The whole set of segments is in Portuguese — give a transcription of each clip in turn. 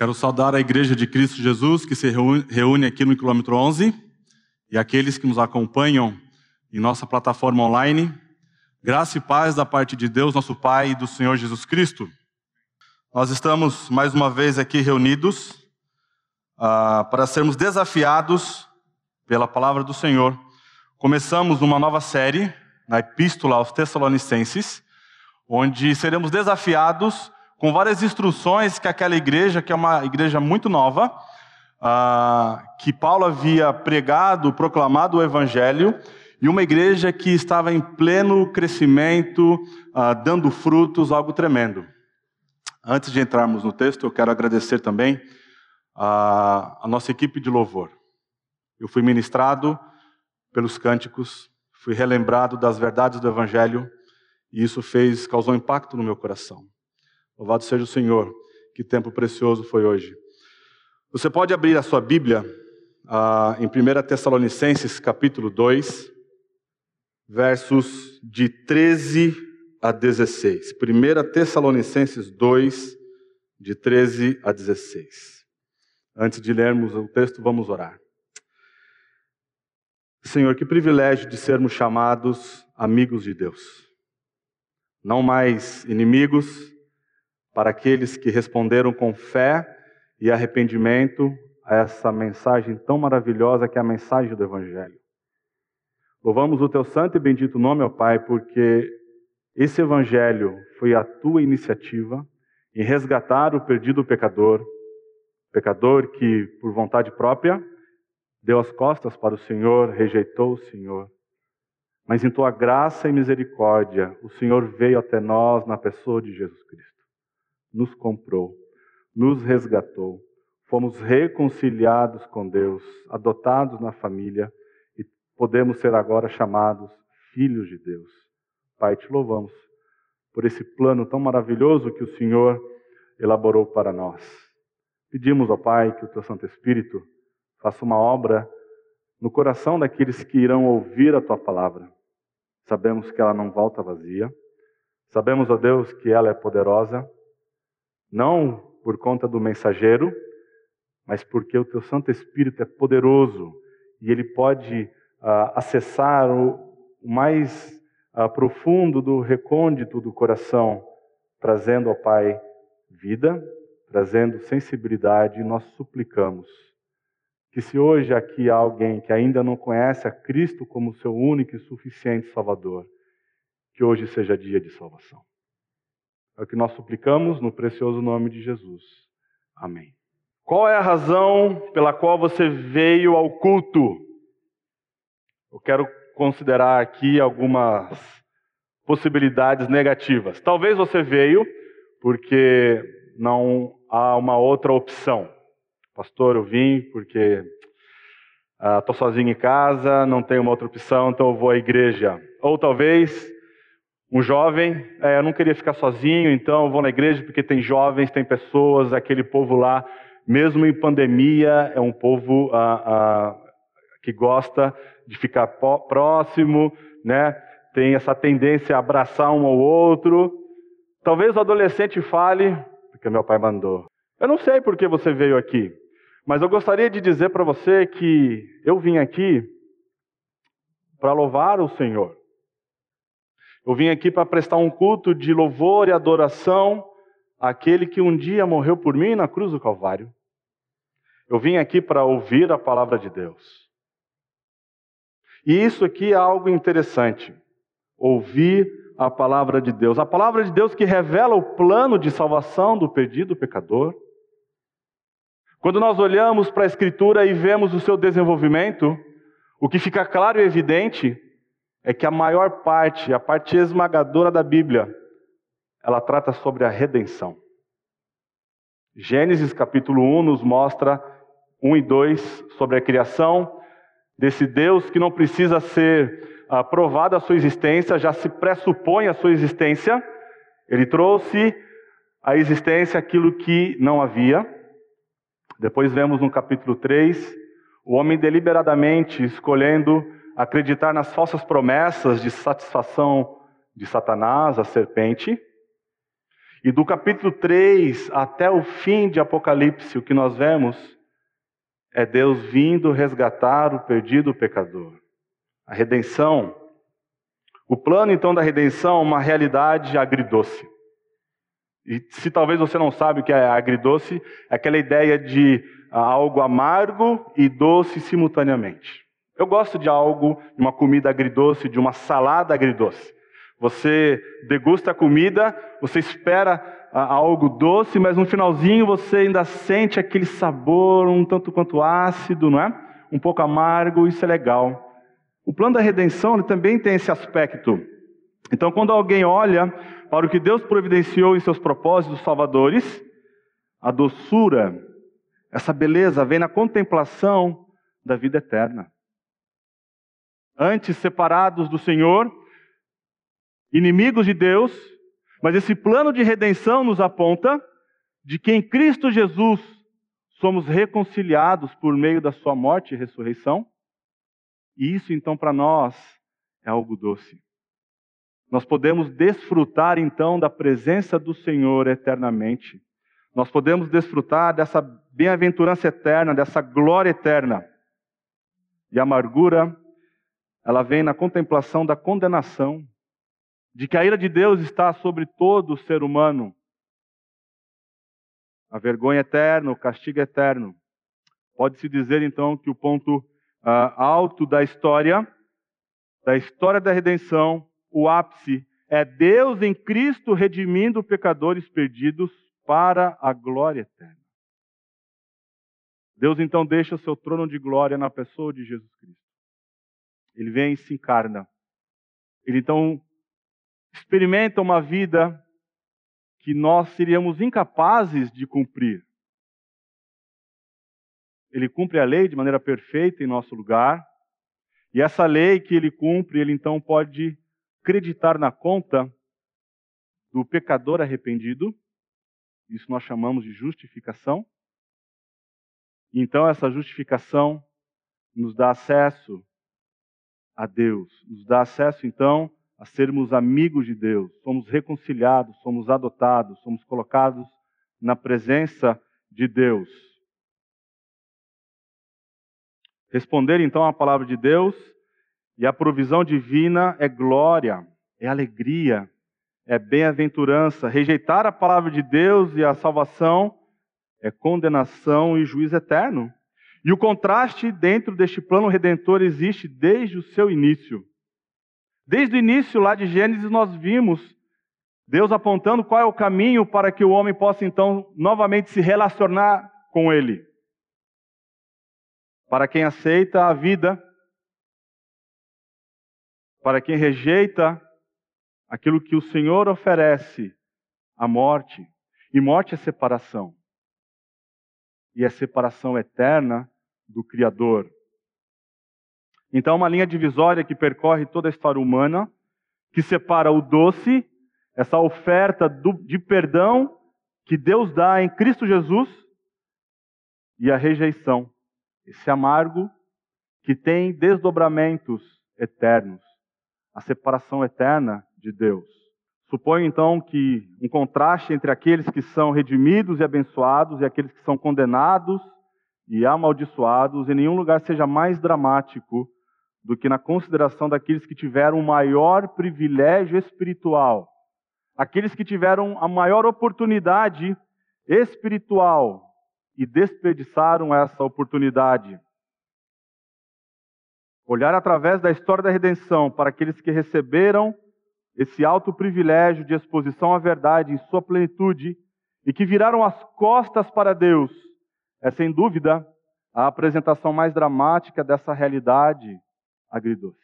Quero saudar a Igreja de Cristo Jesus, que se reúne aqui no quilômetro 11, e aqueles que nos acompanham em nossa plataforma online. Graça e paz da parte de Deus, nosso Pai e do Senhor Jesus Cristo. Nós estamos mais uma vez aqui reunidos uh, para sermos desafiados pela palavra do Senhor. Começamos uma nova série na Epístola aos Tessalonicenses, onde seremos desafiados com várias instruções que aquela igreja, que é uma igreja muito nova, uh, que Paulo havia pregado, proclamado o Evangelho, e uma igreja que estava em pleno crescimento, uh, dando frutos, algo tremendo. Antes de entrarmos no texto, eu quero agradecer também a, a nossa equipe de louvor. Eu fui ministrado pelos cânticos, fui relembrado das verdades do Evangelho, e isso fez, causou impacto no meu coração. Louvado seja o Senhor, que tempo precioso foi hoje. Você pode abrir a sua Bíblia ah, em 1 Tessalonicenses, capítulo 2, versos de 13 a 16. 1 Tessalonicenses 2, de 13 a 16. Antes de lermos o texto, vamos orar. Senhor, que privilégio de sermos chamados amigos de Deus. Não mais inimigos, para aqueles que responderam com fé e arrependimento a essa mensagem tão maravilhosa que é a mensagem do Evangelho. Louvamos o teu santo e bendito nome, ó Pai, porque esse Evangelho foi a tua iniciativa em resgatar o perdido pecador, pecador que, por vontade própria, deu as costas para o Senhor, rejeitou o Senhor. Mas em tua graça e misericórdia, o Senhor veio até nós na pessoa de Jesus Cristo nos comprou, nos resgatou, fomos reconciliados com Deus, adotados na família e podemos ser agora chamados filhos de Deus. Pai, te louvamos por esse plano tão maravilhoso que o Senhor elaborou para nós. Pedimos ao Pai que o teu Santo Espírito faça uma obra no coração daqueles que irão ouvir a tua palavra. Sabemos que ela não volta vazia. Sabemos, ó Deus, que ela é poderosa não por conta do mensageiro, mas porque o teu Santo Espírito é poderoso e ele pode uh, acessar o, mais uh, profundo do recôndito do coração, trazendo ao Pai vida, trazendo sensibilidade, nós suplicamos que se hoje aqui há alguém que ainda não conhece a Cristo como seu único e suficiente Salvador, que hoje seja dia de salvação. É o que nós suplicamos no precioso nome de Jesus. Amém. Qual é a razão pela qual você veio ao culto? Eu quero considerar aqui algumas possibilidades negativas. Talvez você veio porque não há uma outra opção. Pastor, eu vim porque estou uh, sozinho em casa, não tenho uma outra opção, então eu vou à igreja. Ou talvez um jovem, é, eu não queria ficar sozinho, então vou na igreja porque tem jovens, tem pessoas, aquele povo lá, mesmo em pandemia, é um povo ah, ah, que gosta de ficar próximo, né? tem essa tendência a abraçar um ao outro. Talvez o adolescente fale, porque meu pai mandou. Eu não sei por que você veio aqui, mas eu gostaria de dizer para você que eu vim aqui para louvar o Senhor. Eu vim aqui para prestar um culto de louvor e adoração àquele que um dia morreu por mim na cruz do Calvário. Eu vim aqui para ouvir a palavra de Deus. E isso aqui é algo interessante. Ouvir a palavra de Deus. A palavra de Deus que revela o plano de salvação do perdido pecador. Quando nós olhamos para a Escritura e vemos o seu desenvolvimento, o que fica claro e evidente é que a maior parte, a parte esmagadora da Bíblia, ela trata sobre a redenção. Gênesis capítulo 1 nos mostra 1 e 2 sobre a criação desse Deus que não precisa ser uh, provada a sua existência, já se pressupõe a sua existência. Ele trouxe à existência aquilo que não havia. Depois vemos no capítulo 3 o homem deliberadamente escolhendo acreditar nas falsas promessas de satisfação de Satanás, a serpente. E do capítulo 3 até o fim de Apocalipse, o que nós vemos é Deus vindo resgatar o perdido pecador. A redenção. O plano então da redenção é uma realidade agridoce. E se talvez você não sabe o que é agridoce, é aquela ideia de ah, algo amargo e doce simultaneamente. Eu gosto de algo, de uma comida agridoce, de uma salada agridoce. Você degusta a comida, você espera ah, algo doce, mas no finalzinho você ainda sente aquele sabor um tanto quanto ácido, não é? Um pouco amargo, isso é legal. O plano da redenção também tem esse aspecto. Então, quando alguém olha para o que Deus providenciou em seus propósitos salvadores, a doçura, essa beleza vem na contemplação da vida eterna antes separados do Senhor, inimigos de Deus, mas esse plano de redenção nos aponta de que em Cristo Jesus somos reconciliados por meio da sua morte e ressurreição. E isso então para nós é algo doce. Nós podemos desfrutar então da presença do Senhor eternamente. Nós podemos desfrutar dessa bem-aventurança eterna, dessa glória eterna. E a amargura ela vem na contemplação da condenação, de que a ira de Deus está sobre todo ser humano. A vergonha eterna, o castigo eterno. Pode-se dizer então que o ponto uh, alto da história, da história da redenção, o ápice, é Deus em Cristo redimindo pecadores perdidos para a glória eterna. Deus então deixa o seu trono de glória na pessoa de Jesus Cristo. Ele vem e se encarna. Ele então experimenta uma vida que nós seríamos incapazes de cumprir. Ele cumpre a lei de maneira perfeita em nosso lugar, e essa lei que ele cumpre, ele então pode acreditar na conta do pecador arrependido, isso nós chamamos de justificação. Então, essa justificação nos dá acesso a Deus. Nos dá acesso, então, a sermos amigos de Deus. Somos reconciliados, somos adotados, somos colocados na presença de Deus. Responder, então, à palavra de Deus e a provisão divina é glória, é alegria, é bem-aventurança. Rejeitar a palavra de Deus e a salvação é condenação e juízo eterno. E o contraste dentro deste plano redentor existe desde o seu início. Desde o início lá de Gênesis nós vimos Deus apontando qual é o caminho para que o homem possa então novamente se relacionar com ele. Para quem aceita a vida, para quem rejeita aquilo que o Senhor oferece, a morte. E morte é separação e a separação eterna do Criador. Então, uma linha divisória que percorre toda a história humana, que separa o doce, essa oferta de perdão que Deus dá em Cristo Jesus, e a rejeição, esse amargo que tem desdobramentos eternos, a separação eterna de Deus. Suponho então que um contraste entre aqueles que são redimidos e abençoados e aqueles que são condenados e amaldiçoados em nenhum lugar seja mais dramático do que na consideração daqueles que tiveram o maior privilégio espiritual, aqueles que tiveram a maior oportunidade espiritual e desperdiçaram essa oportunidade. Olhar através da história da redenção para aqueles que receberam esse alto privilégio de exposição à verdade em sua plenitude e que viraram as costas para Deus, é sem dúvida a apresentação mais dramática dessa realidade agridoce.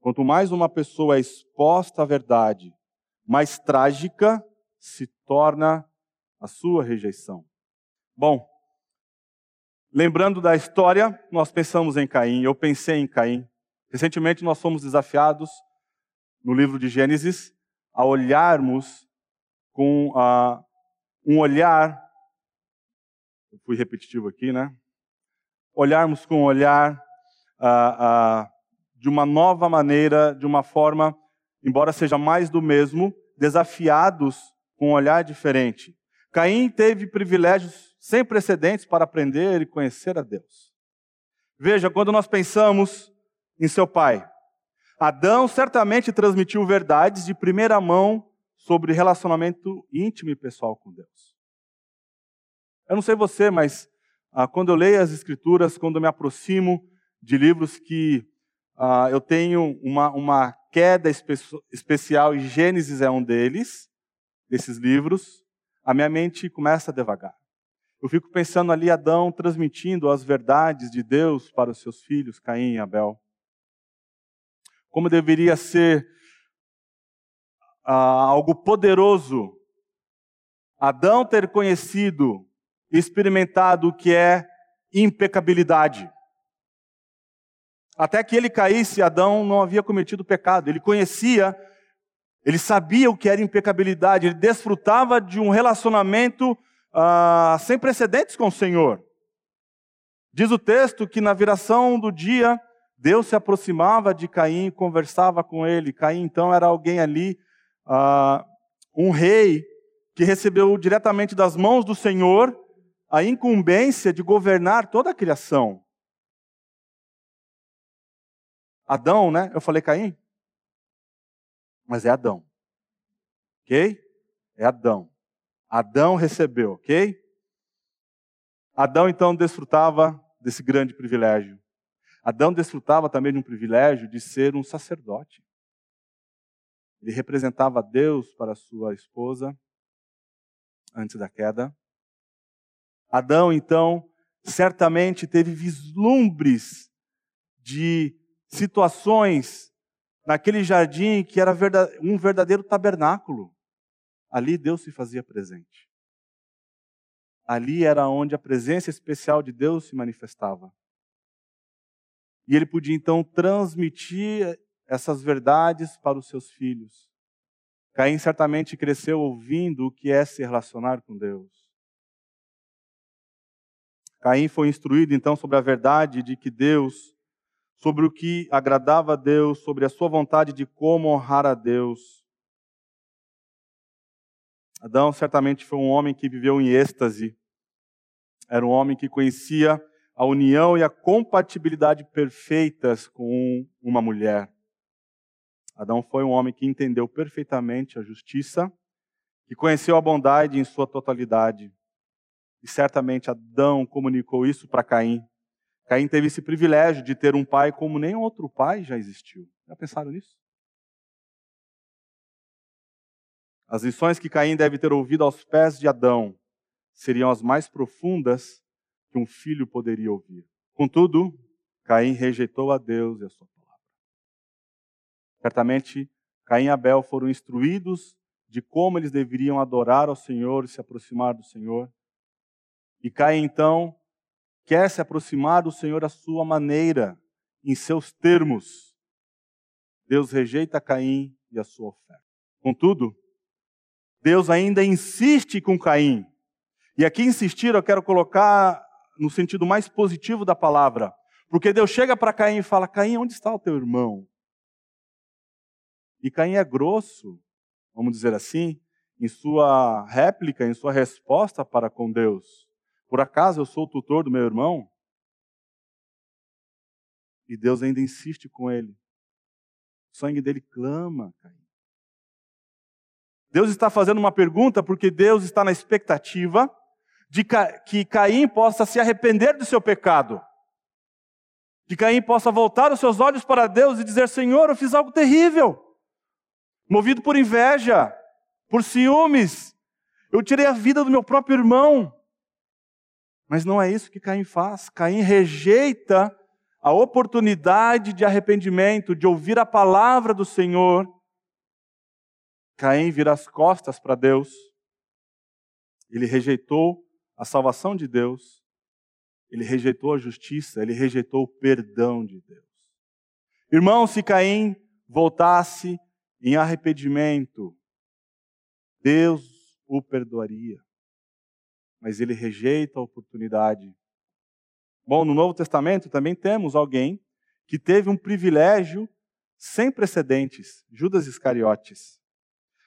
Quanto mais uma pessoa é exposta à verdade, mais trágica se torna a sua rejeição. Bom, lembrando da história, nós pensamos em Caim, eu pensei em Caim. Recentemente nós fomos desafiados no livro de Gênesis a olharmos com um olhar, eu fui repetitivo aqui, né? Olharmos com um olhar de uma nova maneira, de uma forma, embora seja mais do mesmo, desafiados com um olhar diferente. Caim teve privilégios sem precedentes para aprender e conhecer a Deus. Veja, quando nós pensamos em seu pai, Adão certamente transmitiu verdades de primeira mão sobre relacionamento íntimo e pessoal com Deus. Eu não sei você, mas ah, quando eu leio as Escrituras, quando eu me aproximo de livros que ah, eu tenho uma, uma queda espe especial, e Gênesis é um deles, desses livros, a minha mente começa a devagar. Eu fico pensando ali Adão transmitindo as verdades de Deus para os seus filhos, Caim e Abel. Como deveria ser ah, algo poderoso Adão ter conhecido e experimentado o que é impecabilidade. Até que ele caísse, Adão não havia cometido pecado. Ele conhecia, ele sabia o que era impecabilidade, ele desfrutava de um relacionamento ah, sem precedentes com o Senhor. Diz o texto que na viração do dia, Deus se aproximava de Caim e conversava com ele. Caim, então, era alguém ali, ah, um rei, que recebeu diretamente das mãos do Senhor a incumbência de governar toda a criação. Adão, né? Eu falei Caim? Mas é Adão. Ok? É Adão. Adão recebeu, ok? Adão então desfrutava desse grande privilégio. Adão desfrutava também de um privilégio de ser um sacerdote. Ele representava Deus para sua esposa antes da queda. Adão, então, certamente teve vislumbres de situações naquele jardim que era um verdadeiro tabernáculo. Ali Deus se fazia presente. Ali era onde a presença especial de Deus se manifestava. E ele podia então transmitir essas verdades para os seus filhos. Caim certamente cresceu ouvindo o que é se relacionar com Deus. Caim foi instruído então sobre a verdade de que Deus sobre o que agradava a Deus, sobre a sua vontade de como honrar a Deus. Adão certamente foi um homem que viveu em êxtase. Era um homem que conhecia a união e a compatibilidade perfeitas com uma mulher. Adão foi um homem que entendeu perfeitamente a justiça, que conheceu a bondade em sua totalidade. E certamente Adão comunicou isso para Caim. Caim teve esse privilégio de ter um pai como nenhum outro pai já existiu. Já pensaram nisso? As lições que Caim deve ter ouvido aos pés de Adão seriam as mais profundas que um filho poderia ouvir. Contudo, Caim rejeitou a Deus e a sua palavra. Certamente, Caim e Abel foram instruídos de como eles deveriam adorar ao Senhor e se aproximar do Senhor. E Caim, então, quer se aproximar do Senhor à sua maneira, em seus termos. Deus rejeita Caim e a sua oferta. Contudo, Deus ainda insiste com Caim. E aqui insistir eu quero colocar no sentido mais positivo da palavra. Porque Deus chega para Caim e fala: Caim, onde está o teu irmão? E Caim é grosso, vamos dizer assim, em sua réplica, em sua resposta para com Deus. Por acaso eu sou o tutor do meu irmão? E Deus ainda insiste com ele. O sangue dele clama, Caim. Deus está fazendo uma pergunta porque Deus está na expectativa de que Caim possa se arrepender do seu pecado. Que Caim possa voltar os seus olhos para Deus e dizer: Senhor, eu fiz algo terrível. Movido por inveja, por ciúmes, eu tirei a vida do meu próprio irmão. Mas não é isso que Caim faz. Caim rejeita a oportunidade de arrependimento, de ouvir a palavra do Senhor. Caim vira as costas para Deus. Ele rejeitou a salvação de Deus. Ele rejeitou a justiça, ele rejeitou o perdão de Deus. Irmão, se Caim voltasse em arrependimento, Deus o perdoaria mas ele rejeita a oportunidade. Bom, no Novo Testamento também temos alguém que teve um privilégio sem precedentes, Judas Iscariotes.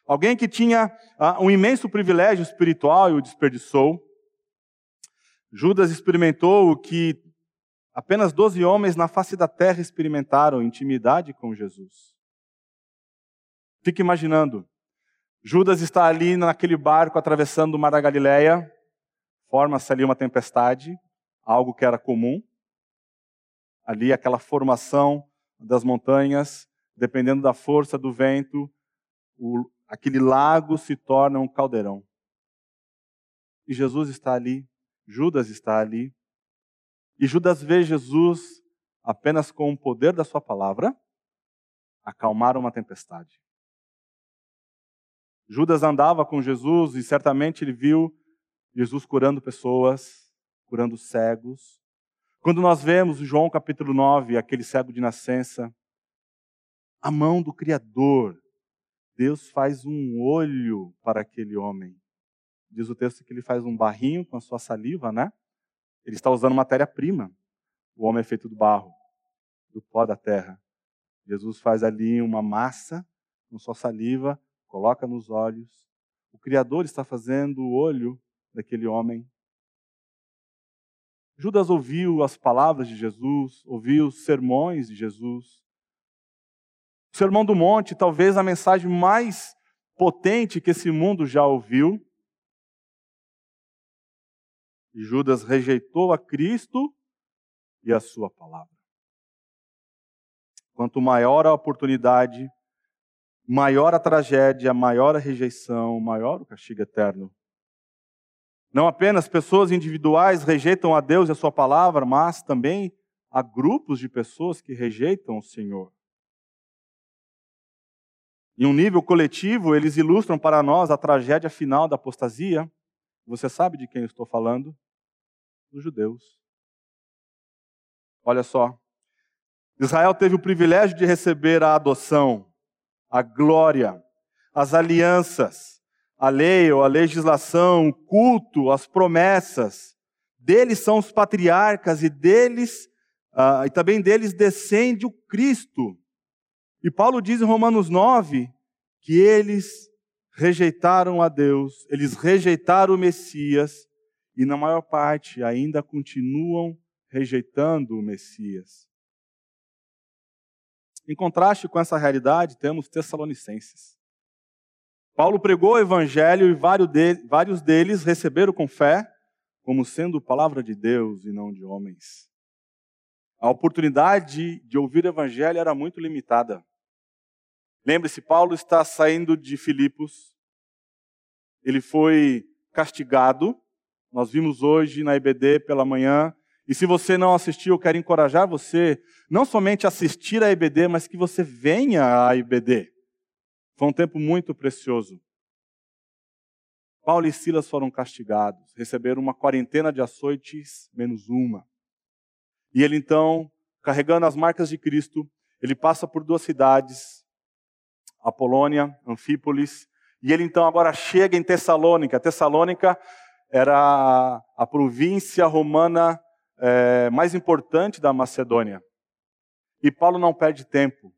Alguém que tinha uh, um imenso privilégio espiritual e o desperdiçou. Judas experimentou o que apenas doze homens na face da terra experimentaram intimidade com Jesus. Fique imaginando. Judas está ali naquele barco atravessando o mar da Galileia, forma-se ali uma tempestade, algo que era comum. Ali aquela formação das montanhas, dependendo da força do vento, o, aquele lago se torna um caldeirão. E Jesus está ali, Judas está ali. E Judas vê Jesus apenas com o poder da sua palavra acalmar uma tempestade. Judas andava com Jesus e certamente ele viu Jesus curando pessoas, curando cegos. Quando nós vemos João capítulo 9, aquele cego de nascença, a mão do Criador Deus faz um olho para aquele homem. Diz o texto que ele faz um barrinho com a sua saliva, né? Ele está usando matéria-prima. O homem é feito do barro, do pó da terra. Jesus faz ali uma massa com sua saliva, coloca nos olhos. O Criador está fazendo o olho daquele homem. Judas ouviu as palavras de Jesus, ouviu os sermões de Jesus, o Sermão do Monte, talvez a mensagem mais potente que esse mundo já ouviu. Judas rejeitou a Cristo e a sua palavra. Quanto maior a oportunidade, maior a tragédia, maior a rejeição, maior o castigo eterno. Não apenas pessoas individuais rejeitam a Deus e a sua palavra, mas também há grupos de pessoas que rejeitam o Senhor. Em um nível coletivo, eles ilustram para nós a tragédia final da apostasia. Você sabe de quem eu estou falando? Dos judeus. Olha só. Israel teve o privilégio de receber a adoção, a glória, as alianças, a lei ou a legislação, o culto, as promessas. Deles são os patriarcas e deles uh, e também deles descende o Cristo. E Paulo diz em Romanos 9 que eles rejeitaram a Deus, eles rejeitaram o Messias e, na maior parte, ainda continuam rejeitando o Messias. Em contraste com essa realidade, temos Tessalonicenses. Paulo pregou o evangelho e vários deles receberam com fé, como sendo palavra de Deus e não de homens. A oportunidade de ouvir o evangelho era muito limitada. Lembre-se, Paulo está saindo de Filipos, ele foi castigado, nós vimos hoje na IBD pela manhã, e se você não assistiu, eu quero encorajar você, não somente assistir à IBD, mas que você venha à IBD. Foi um tempo muito precioso. Paulo e Silas foram castigados, receberam uma quarentena de açoites, menos uma. E ele então, carregando as marcas de Cristo, ele passa por duas cidades, Apolônia, Anfípolis, e ele então agora chega em Tessalônica. Tessalônica era a, província romana é, mais importante da Macedônia. E Paulo não perde tempo.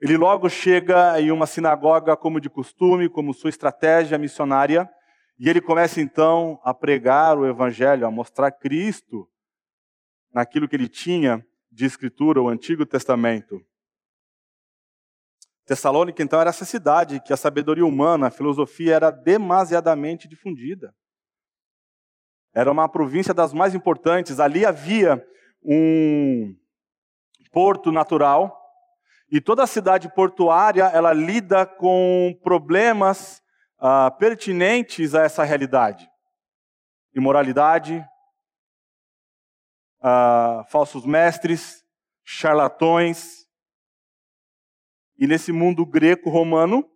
Ele logo chega em uma sinagoga como de costume, como sua estratégia missionária, e ele começa então a pregar o evangelho, a mostrar Cristo naquilo que ele tinha de escritura, o Antigo Testamento. Tessalônica, então, era essa cidade que a sabedoria humana, a filosofia era demasiadamente difundida. Era uma província das mais importantes. Ali havia um porto natural e toda a cidade portuária ela lida com problemas ah, pertinentes a essa realidade: imoralidade, ah, falsos mestres, charlatões, e nesse mundo greco-romano,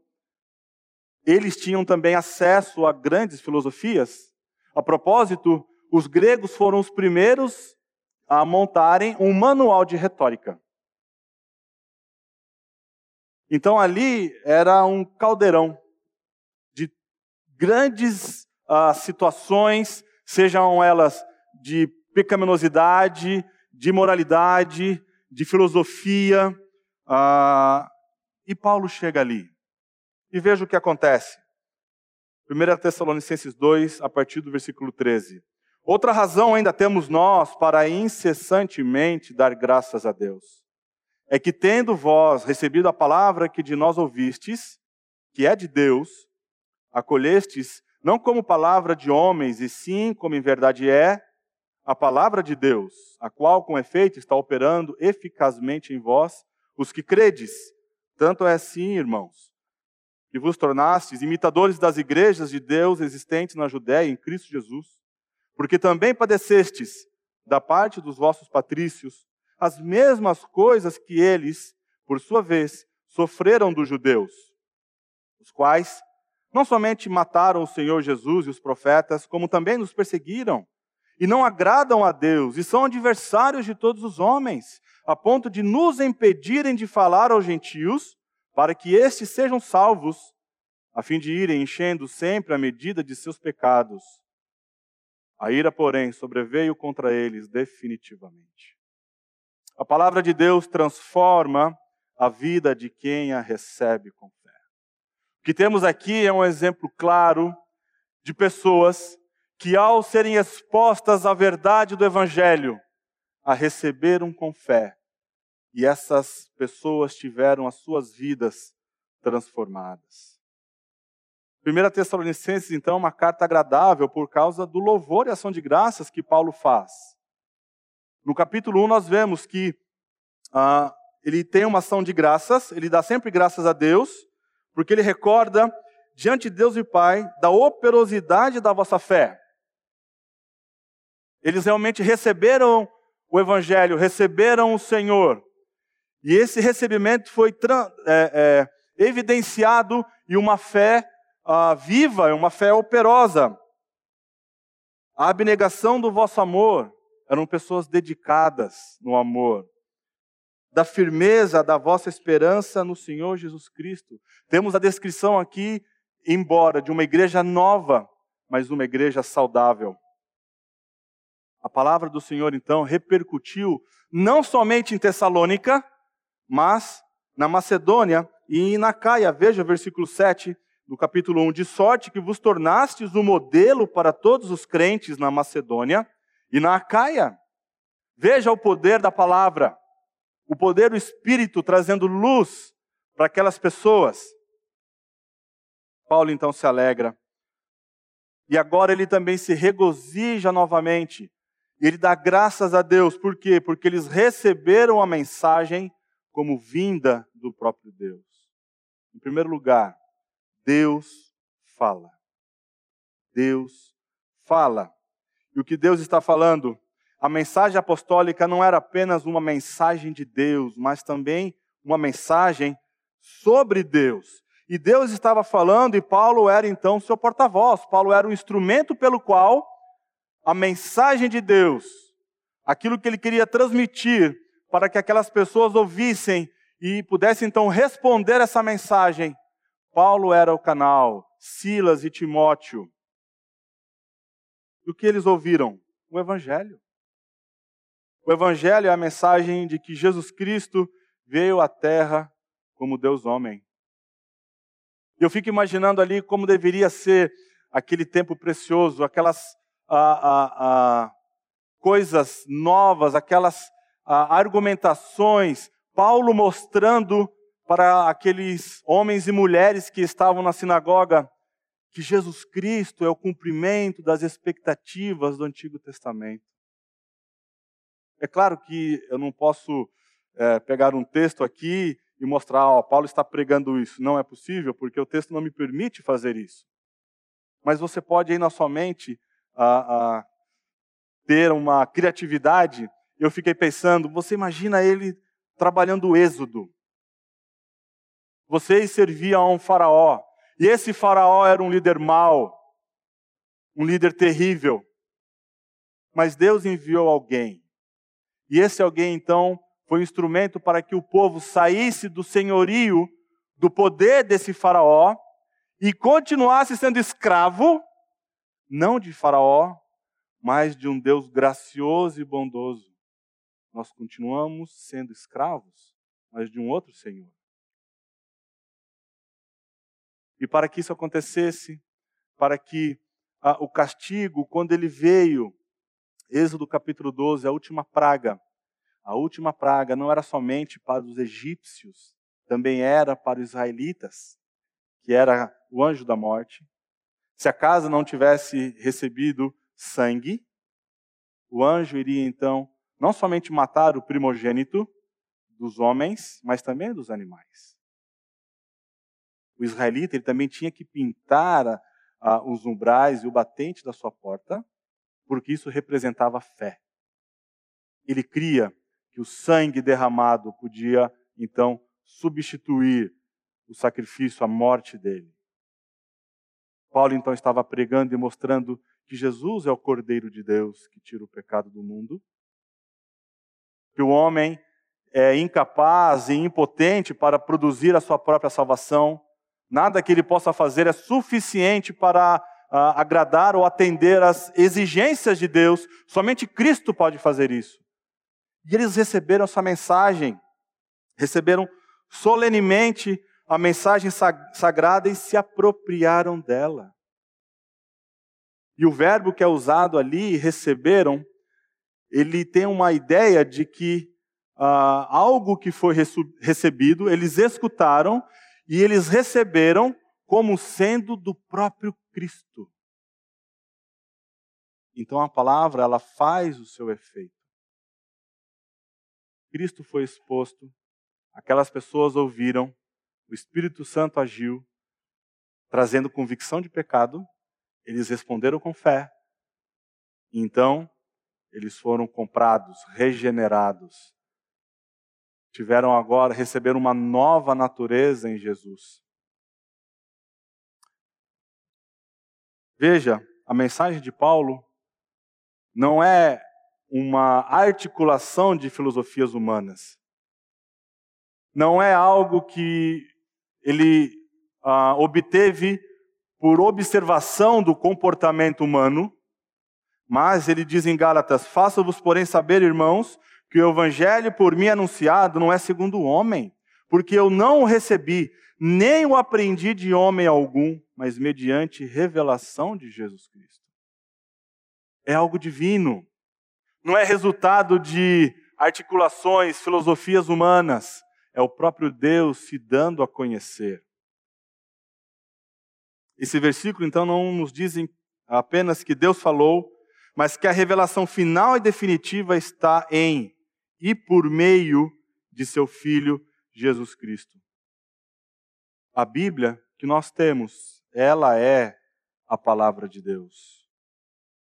eles tinham também acesso a grandes filosofias. A propósito, os gregos foram os primeiros a montarem um manual de retórica. Então ali era um caldeirão de grandes uh, situações, sejam elas de pecaminosidade, de moralidade, de filosofia, uh, e Paulo chega ali. E veja o que acontece. 1 Tessalonicenses 2, a partir do versículo 13. Outra razão ainda temos nós para incessantemente dar graças a Deus. É que, tendo vós recebido a palavra que de nós ouvistes, que é de Deus, acolhestes não como palavra de homens, e sim como em verdade é a palavra de Deus, a qual com efeito está operando eficazmente em vós, os que credes. Tanto é assim, irmãos, que vos tornastes imitadores das igrejas de Deus existentes na Judéia em Cristo Jesus, porque também padecestes da parte dos vossos patrícios as mesmas coisas que eles, por sua vez, sofreram dos judeus, os quais não somente mataram o Senhor Jesus e os profetas, como também nos perseguiram e não agradam a Deus e são adversários de todos os homens, a ponto de nos impedirem de falar aos gentios, para que estes sejam salvos, a fim de irem enchendo sempre a medida de seus pecados. A ira, porém, sobreveio contra eles definitivamente. A palavra de Deus transforma a vida de quem a recebe com o que temos aqui é um exemplo claro de pessoas que, ao serem expostas à verdade do Evangelho, a receberam com fé. E essas pessoas tiveram as suas vidas transformadas. 1 Tessalonicenses, então, é uma carta agradável por causa do louvor e ação de graças que Paulo faz. No capítulo 1, nós vemos que ah, ele tem uma ação de graças, ele dá sempre graças a Deus, porque ele recorda diante de Deus e Pai da operosidade da vossa fé. Eles realmente receberam o Evangelho, receberam o Senhor. E esse recebimento foi é, é, evidenciado em uma fé ah, viva, uma fé operosa. A abnegação do vosso amor eram pessoas dedicadas no amor da firmeza da vossa esperança no Senhor Jesus Cristo. Temos a descrição aqui, embora de uma igreja nova, mas uma igreja saudável. A palavra do Senhor, então, repercutiu não somente em Tessalônica, mas na Macedônia e na Caia. Veja o versículo 7 do capítulo 1. De sorte que vos tornastes um modelo para todos os crentes na Macedônia e na Caia. Veja o poder da palavra o poder do Espírito trazendo luz para aquelas pessoas. Paulo então se alegra. E agora ele também se regozija novamente. Ele dá graças a Deus, por quê? Porque eles receberam a mensagem como vinda do próprio Deus. Em primeiro lugar, Deus fala. Deus fala. E o que Deus está falando a mensagem apostólica não era apenas uma mensagem de Deus, mas também uma mensagem sobre Deus. E Deus estava falando e Paulo era então seu porta-voz. Paulo era o instrumento pelo qual a mensagem de Deus, aquilo que ele queria transmitir para que aquelas pessoas ouvissem e pudessem então responder essa mensagem. Paulo era o canal, Silas e Timóteo. E o que eles ouviram? O Evangelho. O Evangelho é a mensagem de que Jesus Cristo veio à Terra como Deus homem. Eu fico imaginando ali como deveria ser aquele tempo precioso, aquelas coisas novas, aquelas argumentações, Paulo mostrando para aqueles homens e mulheres que estavam na sinagoga que Jesus Cristo é o cumprimento das expectativas do Antigo Testamento. É claro que eu não posso é, pegar um texto aqui e mostrar, ó, Paulo está pregando isso. Não é possível, porque o texto não me permite fazer isso. Mas você pode aí na sua mente a, a, ter uma criatividade. Eu fiquei pensando, você imagina ele trabalhando o êxodo. Vocês serviam a um faraó. E esse faraó era um líder mau, um líder terrível. Mas Deus enviou alguém e esse alguém, então, foi um instrumento para que o povo saísse do senhorio, do poder desse Faraó, e continuasse sendo escravo, não de Faraó, mas de um Deus gracioso e bondoso. Nós continuamos sendo escravos, mas de um outro Senhor. E para que isso acontecesse, para que ah, o castigo, quando ele veio, Êxodo capítulo 12, a última praga, a última praga não era somente para os egípcios, também era para os israelitas, que era o anjo da morte. Se a casa não tivesse recebido sangue, o anjo iria então não somente matar o primogênito dos homens, mas também dos animais. O israelita ele também tinha que pintar a, a, os umbrais e o batente da sua porta, porque isso representava fé. Ele cria que o sangue derramado podia então substituir o sacrifício, a morte dele. Paulo então estava pregando e mostrando que Jesus é o Cordeiro de Deus que tira o pecado do mundo, que o homem é incapaz e impotente para produzir a sua própria salvação, nada que ele possa fazer é suficiente para uh, agradar ou atender às exigências de Deus, somente Cristo pode fazer isso. E eles receberam essa mensagem, receberam solenemente a mensagem sagrada e se apropriaram dela. E o verbo que é usado ali, receberam, ele tem uma ideia de que uh, algo que foi recebido, eles escutaram e eles receberam como sendo do próprio Cristo. Então a palavra ela faz o seu efeito. Cristo foi exposto, aquelas pessoas ouviram, o Espírito Santo agiu, trazendo convicção de pecado, eles responderam com fé. Então, eles foram comprados, regenerados. Tiveram agora, receberam uma nova natureza em Jesus. Veja, a mensagem de Paulo não é uma articulação de filosofias humanas. Não é algo que ele ah, obteve por observação do comportamento humano, mas ele diz em Gálatas: Faça-vos, porém, saber, irmãos, que o evangelho por mim anunciado não é segundo o homem, porque eu não o recebi, nem o aprendi de homem algum, mas mediante revelação de Jesus Cristo. É algo divino. Não é resultado de articulações, filosofias humanas. É o próprio Deus se dando a conhecer. Esse versículo, então, não nos diz apenas que Deus falou, mas que a revelação final e definitiva está em e por meio de seu Filho Jesus Cristo. A Bíblia que nós temos, ela é a palavra de Deus.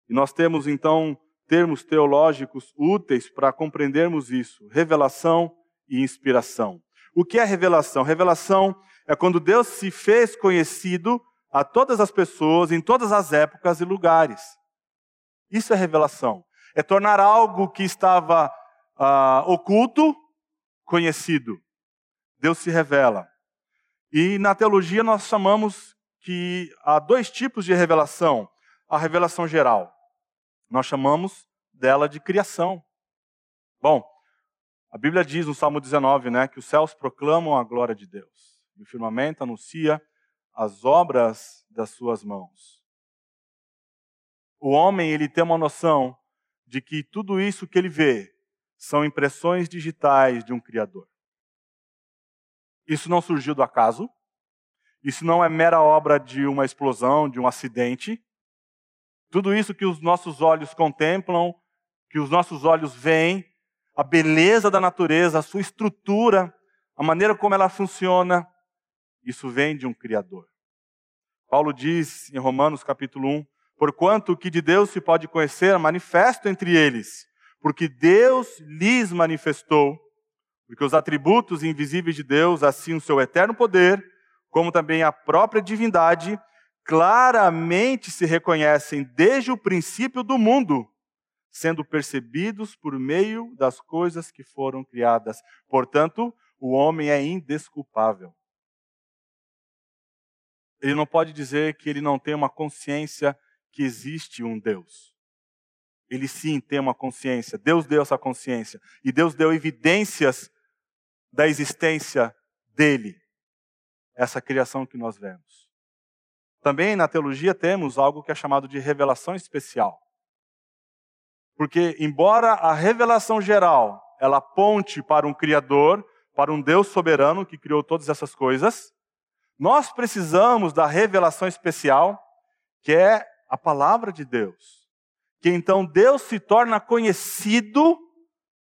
E nós temos então termos teológicos úteis para compreendermos isso: revelação e inspiração. O que é revelação? Revelação é quando Deus se fez conhecido a todas as pessoas, em todas as épocas e lugares. Isso é revelação. É tornar algo que estava uh, oculto conhecido. Deus se revela. E na teologia nós chamamos que há dois tipos de revelação. A revelação geral. Nós chamamos dela de criação. Bom, a Bíblia diz no Salmo 19, né, que os céus proclamam a glória de Deus. E o firmamento anuncia as obras das suas mãos. O homem, ele tem uma noção de que tudo isso que ele vê são impressões digitais de um criador. Isso não surgiu do acaso. Isso não é mera obra de uma explosão, de um acidente. Tudo isso que os nossos olhos contemplam, que os nossos olhos veem, a beleza da natureza, a sua estrutura, a maneira como ela funciona, isso vem de um Criador. Paulo diz em Romanos capítulo 1: Porquanto o que de Deus se pode conhecer manifesto entre eles, porque Deus lhes manifestou, porque os atributos invisíveis de Deus, assim o seu eterno poder, como também a própria divindade, claramente se reconhecem desde o princípio do mundo, sendo percebidos por meio das coisas que foram criadas. Portanto, o homem é indesculpável. Ele não pode dizer que ele não tem uma consciência que existe um Deus. Ele sim tem uma consciência. Deus deu essa consciência. E Deus deu evidências da existência dele. Essa criação que nós vemos. Também na teologia temos algo que é chamado de revelação especial. Porque, embora a revelação geral ela aponte para um Criador, para um Deus soberano que criou todas essas coisas, nós precisamos da revelação especial, que é a palavra de Deus. Que então Deus se torna conhecido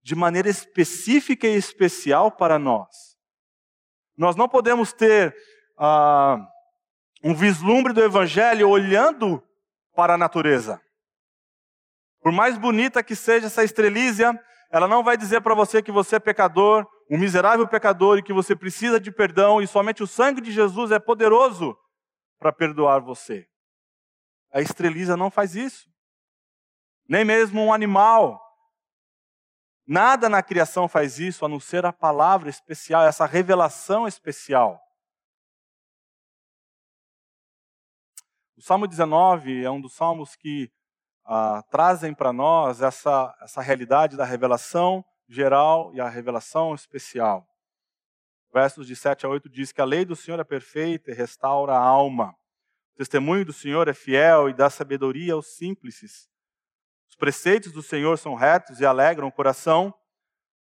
de maneira específica e especial para nós. Nós não podemos ter ah, um vislumbre do Evangelho olhando para a natureza. Por mais bonita que seja essa estrelízia, ela não vai dizer para você que você é pecador, um miserável pecador e que você precisa de perdão e somente o sangue de Jesus é poderoso para perdoar você. A estrelízia não faz isso. Nem mesmo um animal. Nada na criação faz isso a não ser a palavra especial, essa revelação especial. O Salmo 19 é um dos salmos que ah, trazem para nós essa, essa realidade da revelação geral e a revelação especial. Versos de 7 a 8 diz que a lei do Senhor é perfeita e restaura a alma. O testemunho do Senhor é fiel e dá sabedoria aos simples. Os preceitos do Senhor são retos e alegram o coração.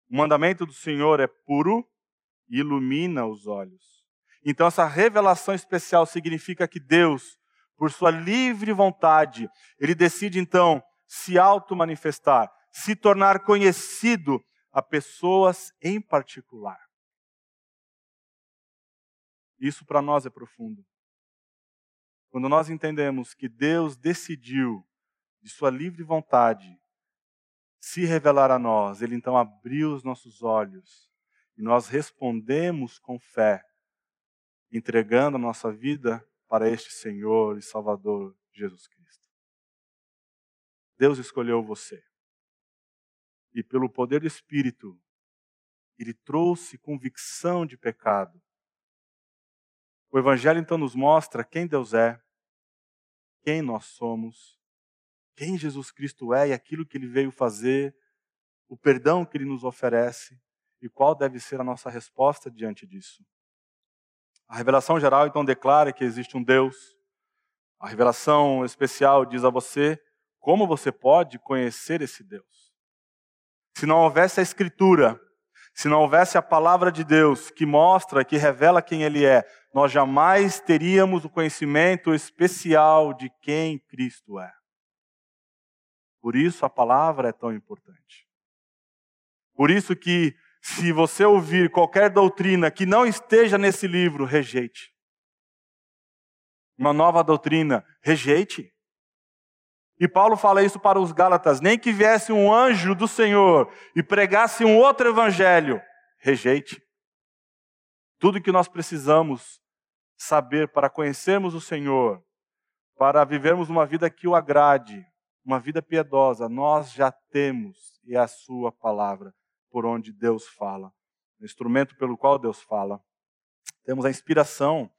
O mandamento do Senhor é puro e ilumina os olhos. Então, essa revelação especial significa que Deus por sua livre vontade, ele decide então se auto-manifestar, se tornar conhecido a pessoas em particular. Isso para nós é profundo. Quando nós entendemos que Deus decidiu, de sua livre vontade, se revelar a nós, Ele então abriu os nossos olhos e nós respondemos com fé, entregando a nossa vida para este Senhor e Salvador Jesus Cristo. Deus escolheu você. E pelo poder do Espírito, Ele trouxe convicção de pecado. O Evangelho então nos mostra quem Deus é, quem nós somos, quem Jesus Cristo é e aquilo que Ele veio fazer, o perdão que Ele nos oferece e qual deve ser a nossa resposta diante disso. A revelação geral então declara que existe um Deus. A revelação especial diz a você como você pode conhecer esse Deus. Se não houvesse a Escritura, se não houvesse a palavra de Deus que mostra, que revela quem Ele é, nós jamais teríamos o conhecimento especial de quem Cristo é. Por isso a palavra é tão importante. Por isso que se você ouvir qualquer doutrina que não esteja nesse livro, rejeite. Uma nova doutrina, rejeite. E Paulo fala isso para os Gálatas: nem que viesse um anjo do Senhor e pregasse um outro evangelho, rejeite. Tudo que nós precisamos saber para conhecermos o Senhor, para vivermos uma vida que o agrade, uma vida piedosa, nós já temos, e é a Sua palavra por onde Deus fala, o instrumento pelo qual Deus fala. Temos a inspiração.